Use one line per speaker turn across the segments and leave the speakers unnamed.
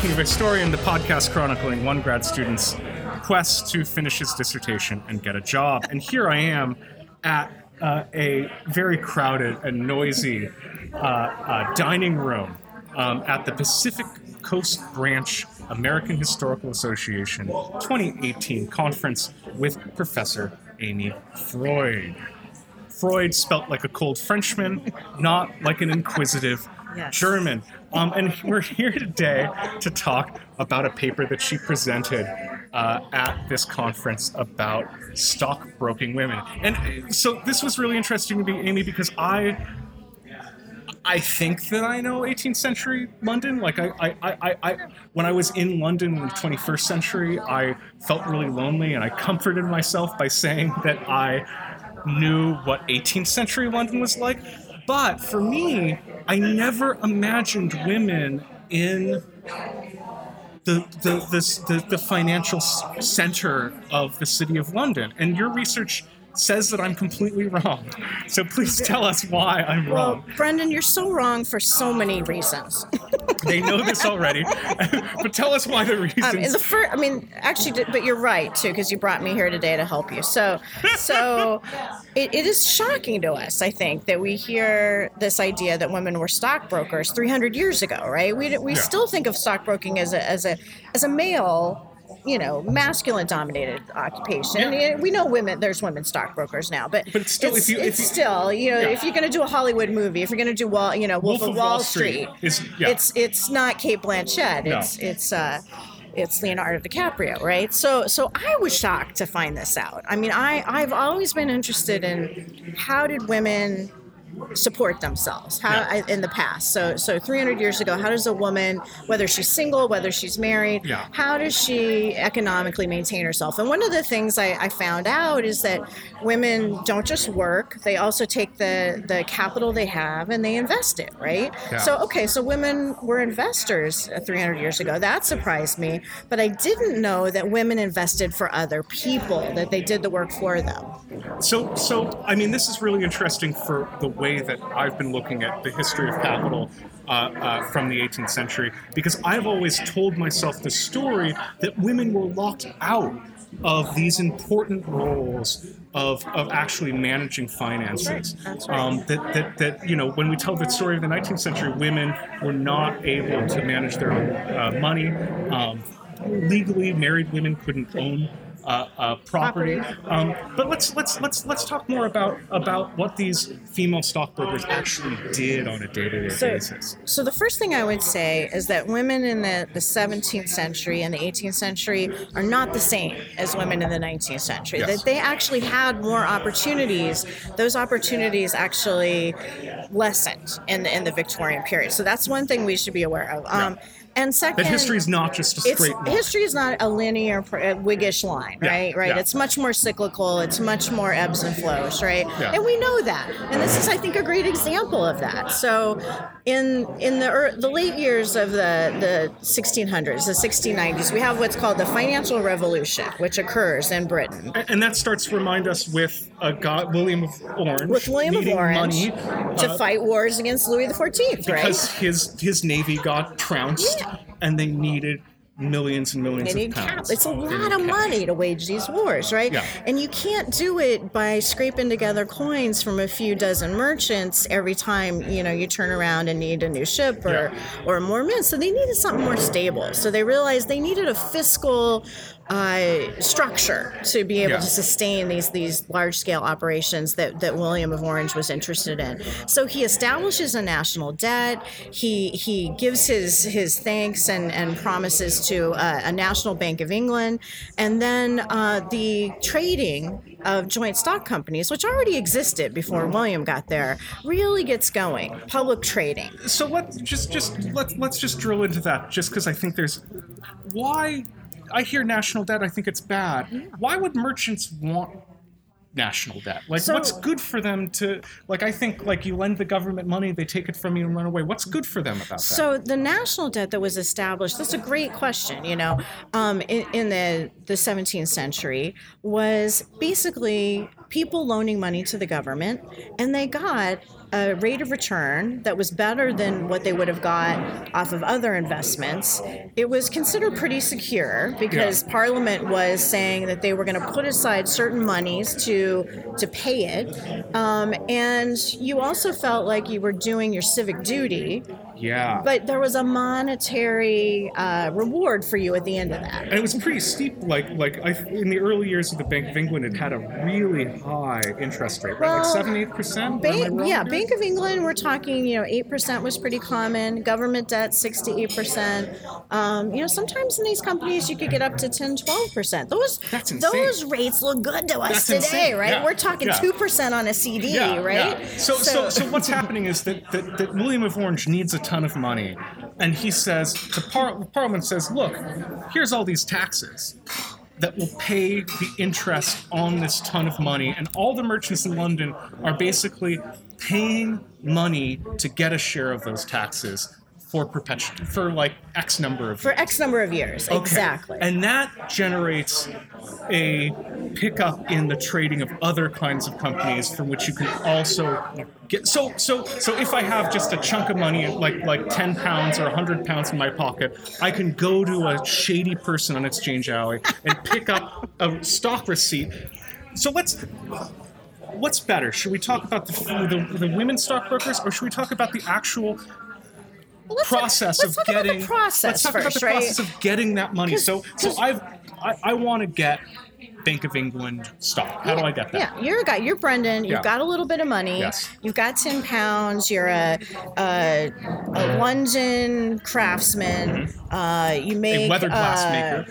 Making of a Historian, the podcast chronicling one grad student's quest to finish his dissertation and get a job. And here I am at uh, a very crowded and noisy uh, uh, dining room um, at the Pacific Coast Branch American Historical Association 2018 conference with Professor Amy Froide. Froide spelt like a cold Frenchman, not like an inquisitive
Yes.
German. Um, and we're here today to talk about a paper that she presented uh, at this conference about stockbroking women. And uh, so this was really interesting to me, Amy, because I. I think that I know 18th century London. Like I, I, I, I, I, when I was in London in the 21st century, I felt really lonely, and I comforted myself by saying that I knew what 18th century London was like. But for me, I never imagined women in the the, this, the the financial center of the city of London. And your research says that I'm completely wrong. So please tell us why I'm
Well,
wrong.
Brendan, you're so wrong for so many reasons.
They know this already, but tell us why the reasons.
Um, the first, I mean, actually, but you're right too, because you brought me here today to help you. So, so it, it is shocking to us, I think, that we hear this idea that women were stockbrokers 300 years ago, right? We we
Yeah.
still think of stockbroking as a as a as a male. You know, masculine-dominated occupation.
Yeah.
We know women. There's women stockbrokers now, but,
But it's still- if you- if
it's
you-
still, you know,
Yeah.
if you're going to do a Hollywood movie, if you're going to do Wall, you know, Wolf, of Wall, Street,
is yeah.
it's it's not Cate Blanchett.
No.
It's it's uh it's Leonardo DiCaprio, right? So so I was shocked to find this out. I mean, I I've always been interested in how did women support themselves how
Yeah.
In the past so so 300 years ago how does a woman whether she's single whether she's married
Yeah.
how does she economically maintain herself and one of the things I, I found out is that women don't just work they also take the the capital they have and they invest it right
Yeah.
so okay so women were investors uh, 300 years ago that surprised me but i didn't know that women invested for other people that they did the work for them
So, so I mean, this is really interesting for the way that I've been looking at the history of capital uh, uh, from the 18th century, because I've always told myself the story that women were locked out of these important roles of, of actually managing finances. Um, that, that, that, you know, when we tell the story of the 19th century, women were not able to manage their own uh, money. Um, legally, married women couldn't own uh, uh, property. Um, but let's let's let's let's talk more about about what these female stockbrokers actually did on a day-to-day
So-
basis.
So the first thing I would say is that women in the, the 17th century and the 18th century are not the same as women in the 19th century.
Yes.
That they actually had more opportunities. Those opportunities actually lessened in the in the Victorian period. So that's one thing we should be aware of. Um, and second,
That history is not just a straight line.
history is not a linear uh, Whiggish line,
Yeah,
right? Right.
yeah.
It's much more cyclical. It's much more ebbs and flows, right?
Yeah.
And we know that. And this is, I think, a great example of that. So, in in the ear the late years of the the 1600s, the 1690s, we have what's called the financial revolution, which occurs in Britain.
And- and that starts to remind us with a guy, William of Orange,
With William of
needing
Orange
money
to
uh,
fight wars against Louis XIV, right?
because his his navy got trounced. And they needed millions and millions
They
of
cap. It's a lot of
cash.
money to wage these wars, right?
Yeah.
And you can't do it by scraping together coins from a few dozen merchants every time you know you turn around and need a new ship or or more men. So they needed something more stable. So they realized they needed a fiscal uh, structure to be able
Yeah.
to sustain these these large scale operations that, that William of Orange was interested in. So he establishes a national debt. He he gives his his thanks and, and promises to uh, a national bank of England, and then uh, the trading of joint stock companies, which already existed before William got there, really gets going. Public trading.
so let's just just let's let's just drill into that just because I think there's why I hear national debt I think it's bad. Why would merchants want national debt? Like
So-
what's good for them to like I think like you lend the government money they take it from you and run away. What's good for them about that?
So the national debt that was established, that's a great question, you know, um, in, in the, the 17th century was basically people loaning money to the government, and they got a rate of return that was better than what they would have got off of other investments. It was considered pretty secure because
Yeah.
Parliament was saying that they were going to put aside certain monies to to pay it, um, and you also felt like you were doing your civic duty,
Yeah.
but there was a monetary uh, reward for you at the end of that.
and it was pretty steep. Like, like I, in the early years of the Bank of England, it had a really high interest rate, right?
Well,
like seven, eight percent.
Bank, yeah, Bank of England, we're talking, you know, 8% was pretty common. Government debt, 6 to 8%. Um, you know, sometimes in these companies, you could get up to 10, 12%. Those,
That's
those rates look good to us
That's
today,
insane.
right?
Yeah.
We're talking
Yeah.
2% on a CD,
yeah,
right?
yeah. So, so, so, what's happening is that, that, that William of Orange needs a ton of money, and he says the Par- Parliament says, "Look, here's all these taxes that will pay the interest on this ton of money, and all the merchants in London are basically paying money to get a share of those taxes." For perpetu- for like X number of
For X number of years,
Okay.
exactly.
And that generates a pickup in the trading of other kinds of companies from which you can also get so so so if I have just a chunk of money like like 10 pounds or 100 pounds in my pocket, I can go to a shady person on Exchange Alley and pick up a stock receipt. So let's What's better? Should we talk about the, the, the women stockbrokers, or should we talk about the actual
Well, talk-
process of
talk about
getting
process
let's talk about the
right?
process of getting that money. So so I've I, I want to get Bank of England stock. How do I get that?
Yeah, you're a guy. You're Brendan. You've
Yeah.
got a little bit of money.
Yes.
You've got ten pounds. You're a a, a London craftsman. Uh, you make a
weather glass
uh,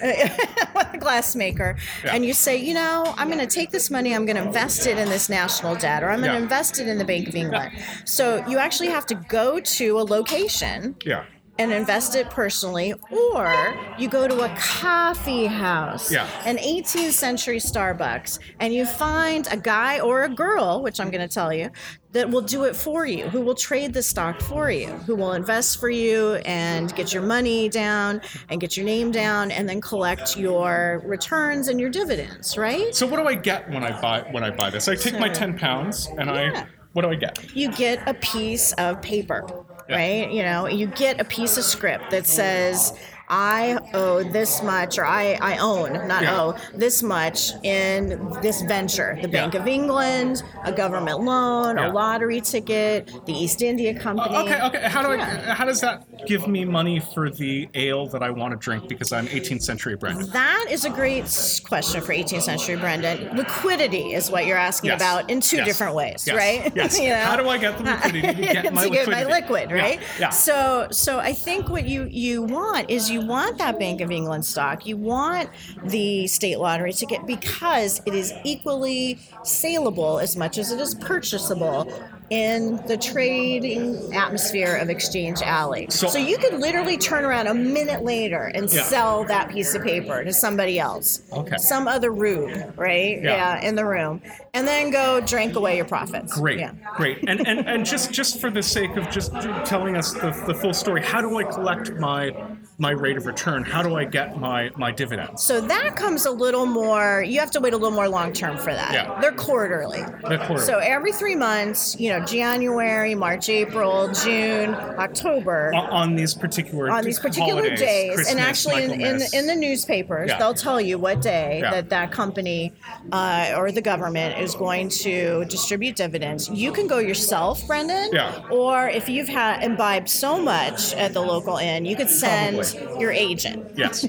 weather glass maker,
Yeah.
and you say, you know, I'm going to take this money. I'm going to invest it in this national debt, or I'm going to
Yeah.
invest it in the Bank of England. So you actually have to go to a location
Yeah.
And invest it personally, or you go to a coffee house,
Yeah.
an 18th century Starbucks, and you find a guy or a girl, which I'm going to tell you, that will do it for you, who will trade the stock for you, who will invest for you and get your money down and get your name down and then collect your returns and your dividends, right?
So what do I get when I buy when I buy this? I take my ten pounds and
Yeah.
I what do I get?
you get a piece of paper,
Yeah.
right? You know, you get a piece of script that says, I owe this much, or I, I own, not
Yeah.
owe, this much in this venture. The Bank
Yeah.
of England, a government loan,
Yeah.
a lottery ticket, the East India oh, Company.
Okay, okay. How do. I? How does that give me money for the ale that I want to drink because I'm 18th century Brendan?
That is a great question for 18th century Brendan. Liquidity is what you're asking
Yes.
about in two
Yes.
different ways,
Yes.
right?
Yes.
You know?
How do I get the liquidity to get my
to get my
liquidity?
liquid,
Yeah,
right?
yeah.
So, so I think what you you want is you want that Bank of England stock. You want the state lottery ticket because it is equally saleable as much as it is purchasable in the trading atmosphere of Exchange Alley.
So-
So, you could literally turn around a minute later and
Yeah.
sell that piece of paper to somebody else.
Okay.
Some other rube, right?
Yeah.
in the room. And then go drink away your profits.
Great,
Yeah.
great. And, and and just just for the sake of just telling us the, the full story, how do I collect my my rate of return? How do I get my my dividends?
So that comes a little more. You have to wait a little more long term for that.
Yeah.
They're quarterly.
They're quarterly.
So every three months, you know, January, March, April, June, October.
on, on these particular
on these particular
holidays,
days,
Christmas,
and actually in, in, in the newspapers,
Yeah.
they'll tell you what day
Yeah.
that that company uh, or the government is going to distribute dividends. You can go yourself, Brendan,
Yeah.
or if you've had imbibed so much at the local inn, you could send
Probably.
Your agent.
Yes.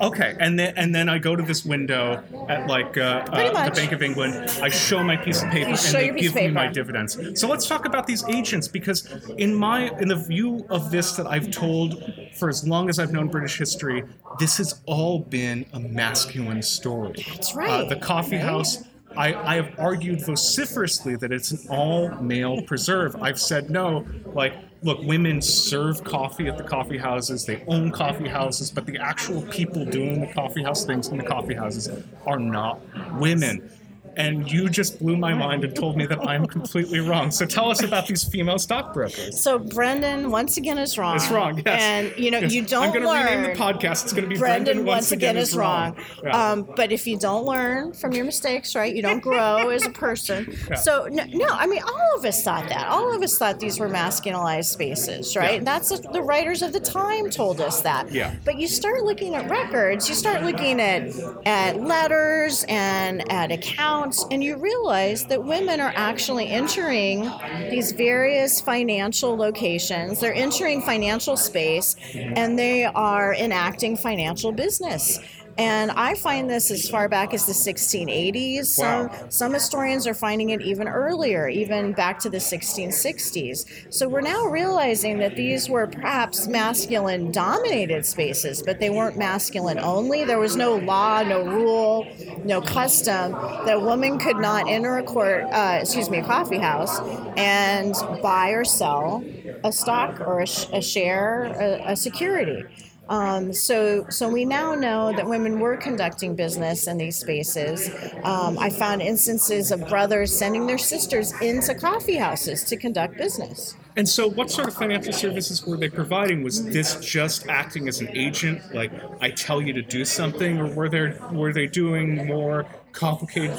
Okay, and then and then I go to this window at like uh, uh, the. Bank of England. I show my piece of paper, and they give me my dividends. So let's talk about these agents because in my in the view of this that I've told for as long as I've known British history, this has all been a masculine story.
That's
Uh,
right.
the coffee
right?
house. I, I have argued vociferously that it's an all male preserve. I've said no, like, look, women serve coffee at the coffee houses, they own coffee houses, but the actual people doing the coffee house things in the coffee houses are not women. And you just blew my mind and told me that I'm completely wrong. So tell us about these female stockbrokers.
So Brendan once again is wrong.
It's wrong, yes.
And you know
Yes.
you don't
I'm going to rename the podcast. It's going to be
Brendan, once again is wrong.
Yeah.
Um, but if you don't learn from your mistakes, right, you don't grow as a person.
Yeah.
So no, no, I mean, all of us thought that. All of us thought these were masculinized spaces, right?
Yeah.
That's the writers of the time told us that.
Yeah.
But you start looking at records, you start looking at at letters and at accounts, and you realize that women are actually entering these various financial locations. They're entering financial space, and they are enacting financial business. And I find this as far back as the 1680s. Some
Wow.
some historians are finding it even earlier, even back to the 1660s. So we're now realizing that these were perhaps masculine dominated spaces, but they weren't masculine only. There was no law, no rule, no custom that a woman could not enter a court, uh, excuse me, a coffee house and buy or sell a stock or a, sh- a share, a, a security. Um, so, so we now know that women were conducting business in these spaces. Um, I found instances of brothers sending their sisters into coffee houses to conduct business.
And so, what sort of financial services were they providing? Was this just acting as an agent, like I tell you to do something, or were there were they doing more complicated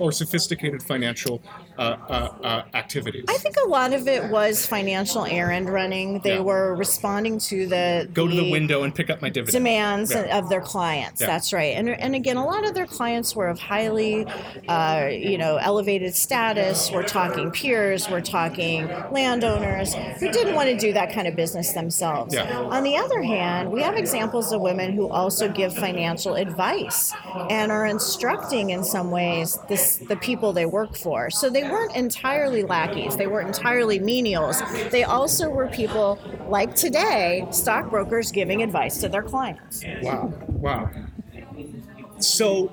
or sophisticated financial Uh, uh, uh, activities?
I think a lot of it was financial errand running. They
Yeah.
were responding to the
Go to the window and pick up my dividend.
demands
Yeah.
of their clients.
Yeah.
That's right. And, and again, a lot of their clients were of highly, uh, you know, elevated status. We're talking peers. We're talking landowners who didn't want to do that kind of business themselves. On the other hand, we have examples of women who also give financial advice and are instructing in some ways this, the people they work for. So they weren't entirely lackeys. They weren't entirely menials. They also were people like today, stockbrokers giving advice to their clients.
Wow, wow. So,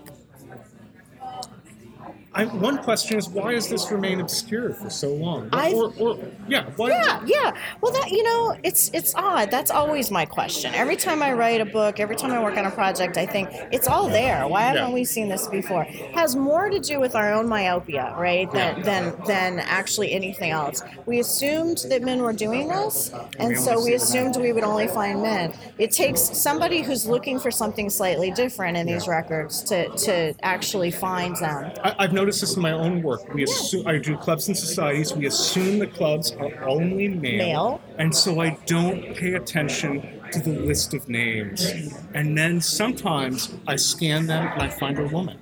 I, one question is why has this remained obscure for so long?
I've-
or, or yeah, why?
Yeah, yeah. Well, that you know, it's it's odd. That's always my question. Every time I write a book, every time I work on a project, I think it's all there. Why haven't
Yeah.
we seen this before? has more to do with our own myopia, right? Than
Yeah.
than than actually anything else. We assumed that men were doing this, and
We
so we assumed we would only find men. It takes somebody who's looking for something slightly different in these records to to actually find them.
I, I've noticed this in my own work. We assume I do clubs and societies. We assume the clubs are only male,
Male.
and so I don't pay attention to the list of names. And then sometimes I scan them and I find a woman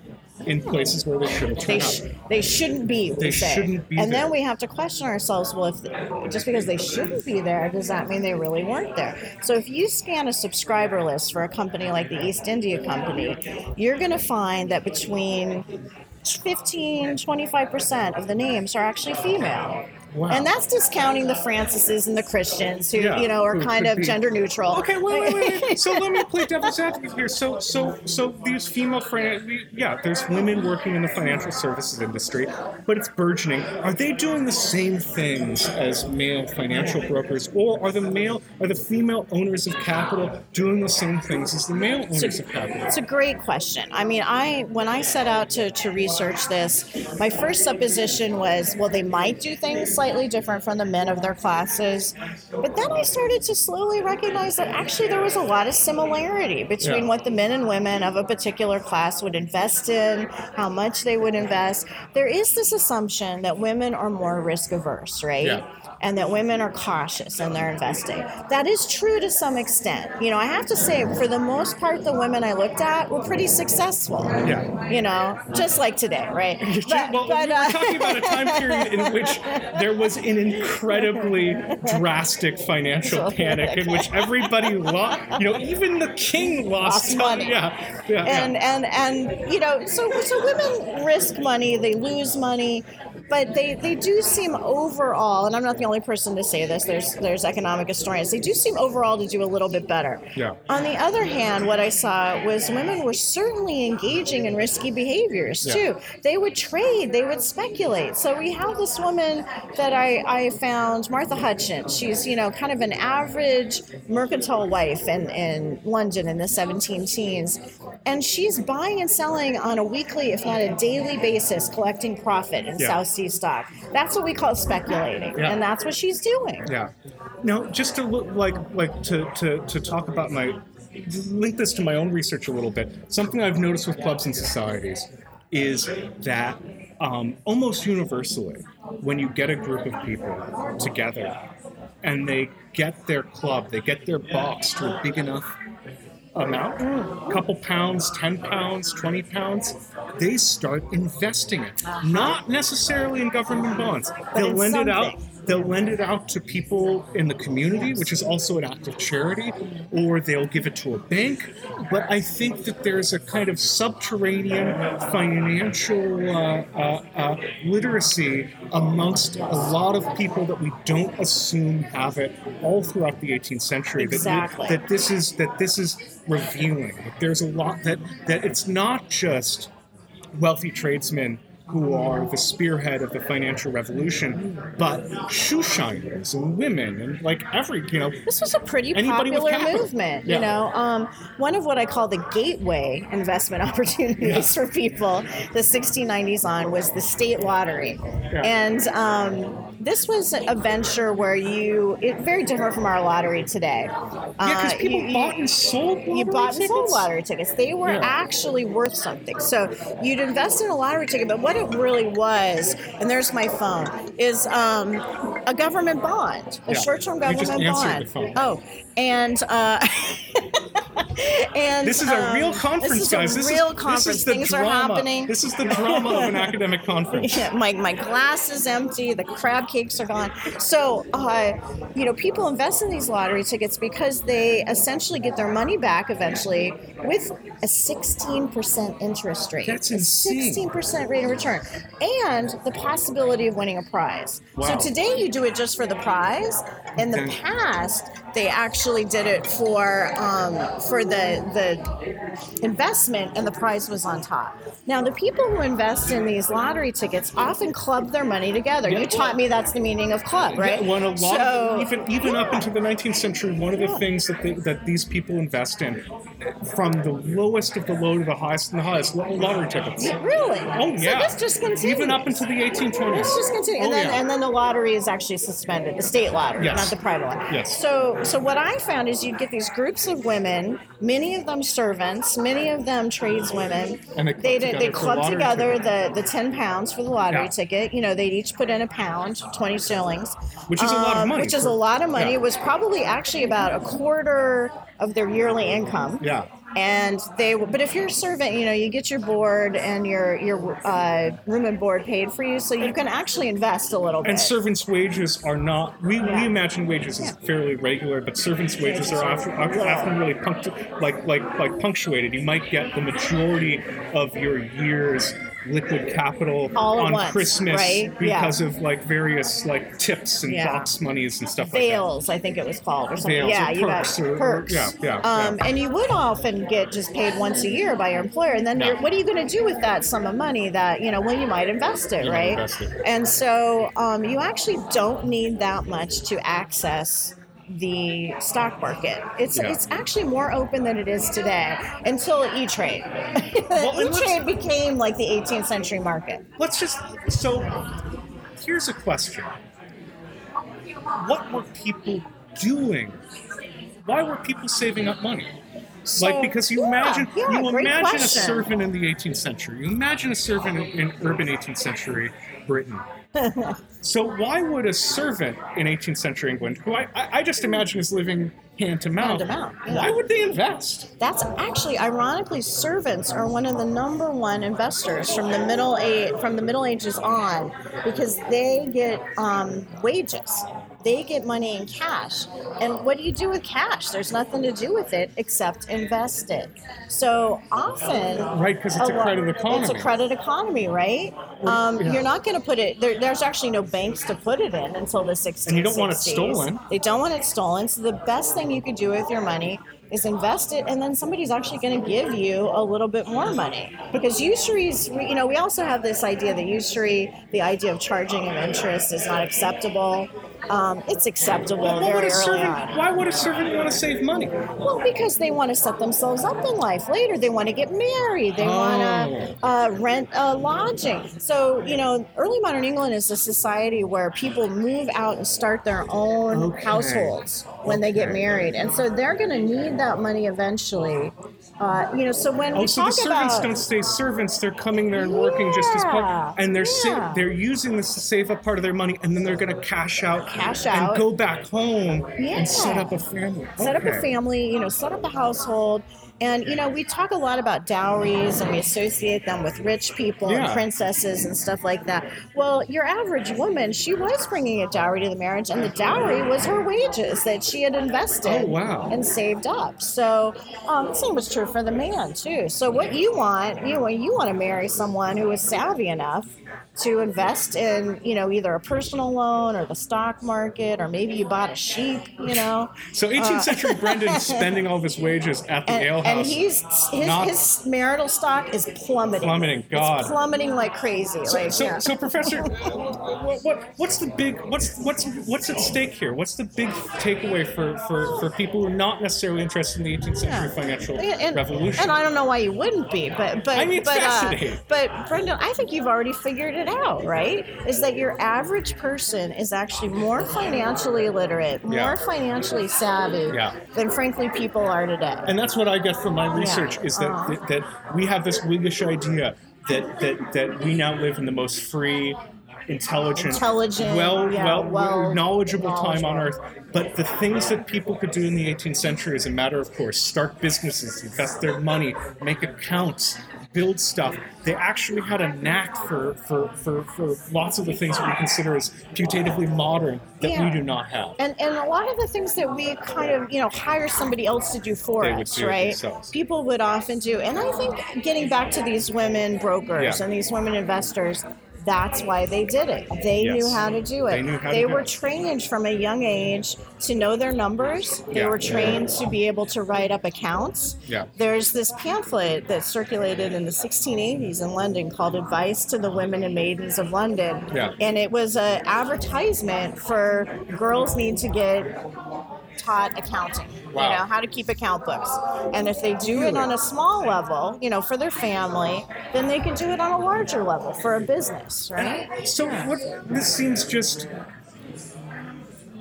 in places where they shouldn't
they sh- they shouldn't be.
They
say.
shouldn't be
And
there.
then we have to question ourselves. Well, if just because they shouldn't be there, does that mean they really weren't there? So if you scan a subscriber list for a company like the East India Company, you're going to find that between 15, 25% of the names are actually female.
Wow.
And that's discounting the Francises and the Christians who,
Yeah,
you know, are kind of gender neutral.
Okay, wait, wait, wait. So let me play devil's advocate here. So, so, so these female, finan- yeah, there's women working in the financial services industry, but it's burgeoning. Are they doing the same things as male financial brokers, or are the male, are the female owners of capital doing the same things as the male owners of capital?
It's a great question. I mean, I when I set out to, to research this, my first supposition was, well, they might do things slightly different from the men of their classes. But then I started to slowly recognize that actually there was a lot of similarity between
Yeah.
what the men and women of a particular class would invest in, how much they would invest. There is this assumption that women are more risk averse, right?
Yeah.
And that women are cautious in their investing. That is true to some extent. You know, I have to say, for the most part, the women I looked at were pretty successful.
Yeah.
You know, just like today, right?
well, we were uh, talking about a time period in which there was an incredibly drastic financial panic in which everybody lost, you know, even the king lost,
Lost money.
Yeah, yeah,
and
yeah.
and and you know so so women risk money they lose money but they, they do seem overall, and I'm not the only person to say this. There's there's economic historians. They do seem overall to do a little bit better.
Yeah.
On the other hand, what I saw was women were certainly engaging in risky behaviors
Yeah.
too. They would trade, they would speculate. So we have this woman that I, I found, Martha Hutchins. She's, you know, kind of an average mercantile wife in, in London in the 17 teens. And she's buying and selling on a weekly, if not a daily basis, collecting profit in
Yeah.
South Sea stock. That's what we call speculating.
Yeah.
And that's what she's doing.
Yeah. Now, just to look like like to to to talk about my link this to my own research a little bit. Something I've noticed with clubs and societies is that um, almost universally, when you get a group of people together and they get their club, they get their box to a big enough amount, a couple pounds, 10 pounds, 20 pounds, they start investing it. Not necessarily in government bonds. They'll lend it out. They'll lend it out to people in the community, which is also an act of charity, or they'll give it to a bank. But I think that there's a kind of subterranean financial uh, uh, uh, literacy amongst a lot of people that we don't assume have it all throughout the 18th century. That-
Exactly.
That, this is that this is revealing. That there's a lot that that it's not just wealthy tradesmen who are the spearhead of the financial revolution, but shoe shiners and women and like every you know
This was a pretty popular movement.
Yeah.
You know, um, one of what I call the gateway investment opportunities for people the 1690s on was the state lottery, and um, this was a venture where you it very different from our lottery today.
yeah, because
Uh,
people
you- you-
bought and sold.
you
lottery
bought and sold lottery tickets. They were
Yeah.
actually worth something. So you'd invest in a lottery ticket, but what it really was, and there's my phone, is um, a government bond, a
Yeah.
short-term
You just
government bond.
the phone.
Oh, and uh, and
This is a real
um,
conference,
this is
guys.
A
this
real
is,
conference.
This is the
Things
drama.
are happening.
This is the drama of an academic conference.
Yeah, my, my glass is empty. The crab cakes are gone. So, uh, you know, people invest in these lottery tickets because they essentially get their money back eventually with a 16% interest rate.
That's insane.
16% rate of return. And the possibility of winning a prize.
Wow.
So today you do it just for the prize. In the past, they actually did it for um, for the the investment, and the prize was on top. Now, the people who invest in these lottery tickets often club their money together.
Yeah.
You taught me that's the meaning of club, right?
Yeah, one a lot
So-
of, even even up into the 19th century, one of the things that they, that these people invest in, from the lowest of the low to the highest and the highest, lottery tickets.
Really?
Oh
So
yeah.
this just continues.
Even up into the 1820s.
Let's just continue.
Oh,
and then
yeah.
and then the lottery is actually suspended, the state lottery,
Yes.
not the private one.
Yes.
So so what I found is you'd get these groups of women, many of them servants, many of them tradeswomen.
And they club
they
together
they
for
club
lottery
together
ticket.
the, the ten pounds for the lottery
Yeah.
ticket. You know, they'd each put in a pound, twenty shillings.
Which is a lot of
um,
money
Which is a lot of money.
yeah.
It was probably actually about a quarter of their yearly income
Yeah.
And they but if you're a servant you know you get your board and your your uh, room and board paid for you so you can actually invest a little bit
And servants' wages are not. We, we imagine wages as fairly regular, but servants' wages are often, often really punctu- like like like punctuated. You might get the majority of your year's liquid capital
All
on
once,
Christmas
right? Yeah.
because of like various like tips and
Yeah.
box monies and stuff like
Veils, I think it was called, or something.
Veils
yeah,
or
you got
perks or- or-
perks.
yeah, yeah,
um,
yeah.
And you would often get just paid once a year by your employer, and then
Yeah.
you're, what are you going to do with that sum of money? That you know, well, you might invest it,
You
right?
invest it.
And so um, you actually don't need that much to access the stock market. It's
Yeah.
it's actually more open than it is today until E Trade.
Well,
E Trade became like the 18th century market.
Let's just so. Here's a question: What were people doing? Why were people saving up money?
So-
like because you
yeah,
imagine
yeah,
you imagine
question.
a servant in the 18th century you imagine a servant in, in urban 18th century britain so why would a servant in 18th century england who i, I just imagine is living hand to mouth, hand
to mouth, yeah.
why would they invest
That's actually, ironically, servants are one of the number one investors from the middle age, from the Middle Ages on, because they get um, wages. They get money in cash. And what do you do with cash? There's nothing to do with it except invest it. So often,
Right, 'cause it's a
lot-
credit economy.
It's a credit economy, right? Um,
yeah.
You're not going to put it. There, there's actually no banks to put it in until the 60s.
And you don't want it stolen.
They don't want it stolen. So the best thing you could do with your money is invest it, and then somebody's actually going to give you a little bit more money. Because usuries, you know, we also have this idea that usury, the idea of charging of interest, is not acceptable. Um, it's acceptable
Why would,
very early
servant,
on.
why would a servant want to save money?
Well, because they want to set themselves up in life later. They want to get married. They
Oh.
want to uh, rent a lodging. So, you know, early modern England is a society where people move out and start their own
Okay.
households when they get married. And so they're going to need that money eventually. Uh, you know, so when
Oh,
we
so the servants
about
don't stay servants; they're coming there and working just as
Yeah,
part, and they're sa- they're using this to save up part of their money, and then they're going to cash out,
Cash out, and
go back home
Yeah.
and set up a family.
set up a family, you know, set up a household. And, you know, we talk a lot about dowries and we associate them with rich people and princesses and stuff like that. Well, your average woman, she was bringing a dowry to the marriage, and the dowry was her wages that she had invested
Oh, wow.
and saved up. So, um, the same was true for the man, too. So, what you want, you know, you want to marry someone who is savvy enough to invest in, you know, either a personal loan or the stock market, or maybe you bought a sheep, you know.
So 18th century Brendan spending all of his wages at the
Uh, and,
alehouse.
and he's his,
Not-
his marital stock is plummeting.
Plummeting, God.
It's plummeting like crazy.
So,
like,
so,
yeah.
so, Professor, what, what, what's the big what's what's what's at stake here? What's the big takeaway for, for, for people who are not necessarily interested in the 18th century
Yeah.
financial
And- and,
revolution?
and I don't know why you wouldn't be, but but
I mean,
but
fascinating.
uh, but Brendan, I think you've already figured it out, right? Is that your average person is actually more financially literate, more
Yeah.
financially savvy
Yeah.
than frankly people are today.
and that's what I get from my research is that,
Uh-huh.
that that we have this Whiggish idea that that that we now live in the most free, intelligent,
Intelligent,
well,
yeah,
well,
well
knowledgeable time on earth. But the things that people could do in the 18th century, as a matter of course, start businesses, invest their money, make accounts. Build stuff. They actually had a knack for, for, for, for lots of the things that we consider as putatively modern that we do not have.
And and a lot of the things that we kind of you know hire somebody else to do for
They
us,
do
right? People would often do, and I think getting back to these women brokers
Yeah.
and these women investors. That's why they did it. They knew how to do it.
They knew how to do
were
it.
trained from a young age to know their numbers. They
Yeah.
were trained to be able to write up accounts.
Yeah.
There's this pamphlet that circulated in the 1680s in London called Advice to the Women and Maidens of London.
Yeah.
And it was an advertisement for girls need to get taught accounting.
Wow.
You know, how to keep account books. And if they do it on a small level, you know, for their family, then they can do it on a larger level for a business, right?
So what this seems just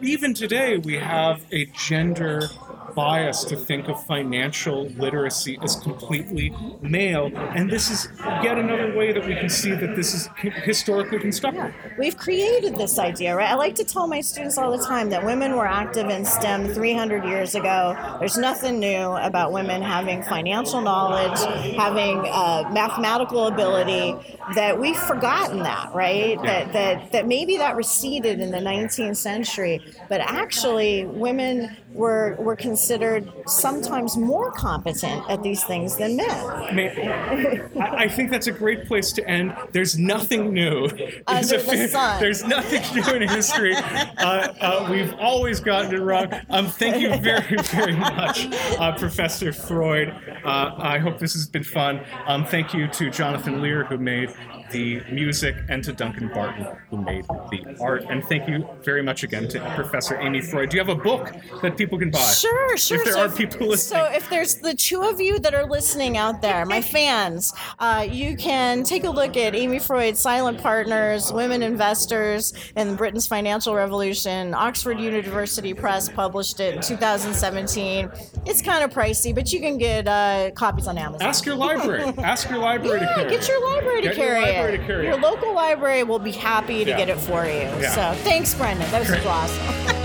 even today we have a gender bias to think of financial literacy as completely male and this is yet another way that we can see that this is historically constructed
We've created this idea, right? I like to tell my students all the time that women were active in STEM 300 years ago. There's nothing new about women having financial knowledge, having uh, mathematical ability. That we've forgotten that, right? That that that maybe that receded in the 19th century, but actually women were were considered sometimes more competent at these things than men.
I, mean, I think that's a great place to end. There's nothing new. It's
Under
a
the sun.
There's nothing new in history. Uh, uh, we've always gotten it wrong. Um, thank you very, very much, uh, Professor Froide. Uh, I hope this has been fun. Um, thank you to Jonathan Lear, who made the music, and to Duncan Barton, who made the art. And thank you very much again to Professor Amy Froide. Do you have a book that people can buy?
Sure, sure.
If there
so
are people listening.
So if there's the two of you that are listening out there, my fans, uh, you can take a look at Amy Froide's Silent Partners, Women Investors, and Britain's Financial Revolution. Oxford University Press published it in 2017. It's kind of pricey, but you can get uh, copies on Amazon.
Ask your library. Ask your library to
yeah,
carry
get
it.
your library to
Get
carry
library to carry
your
it.
local library will be happy to
Yeah.
get it for you.
Yeah.
So thanks, Brendan. That was
Great.
awesome.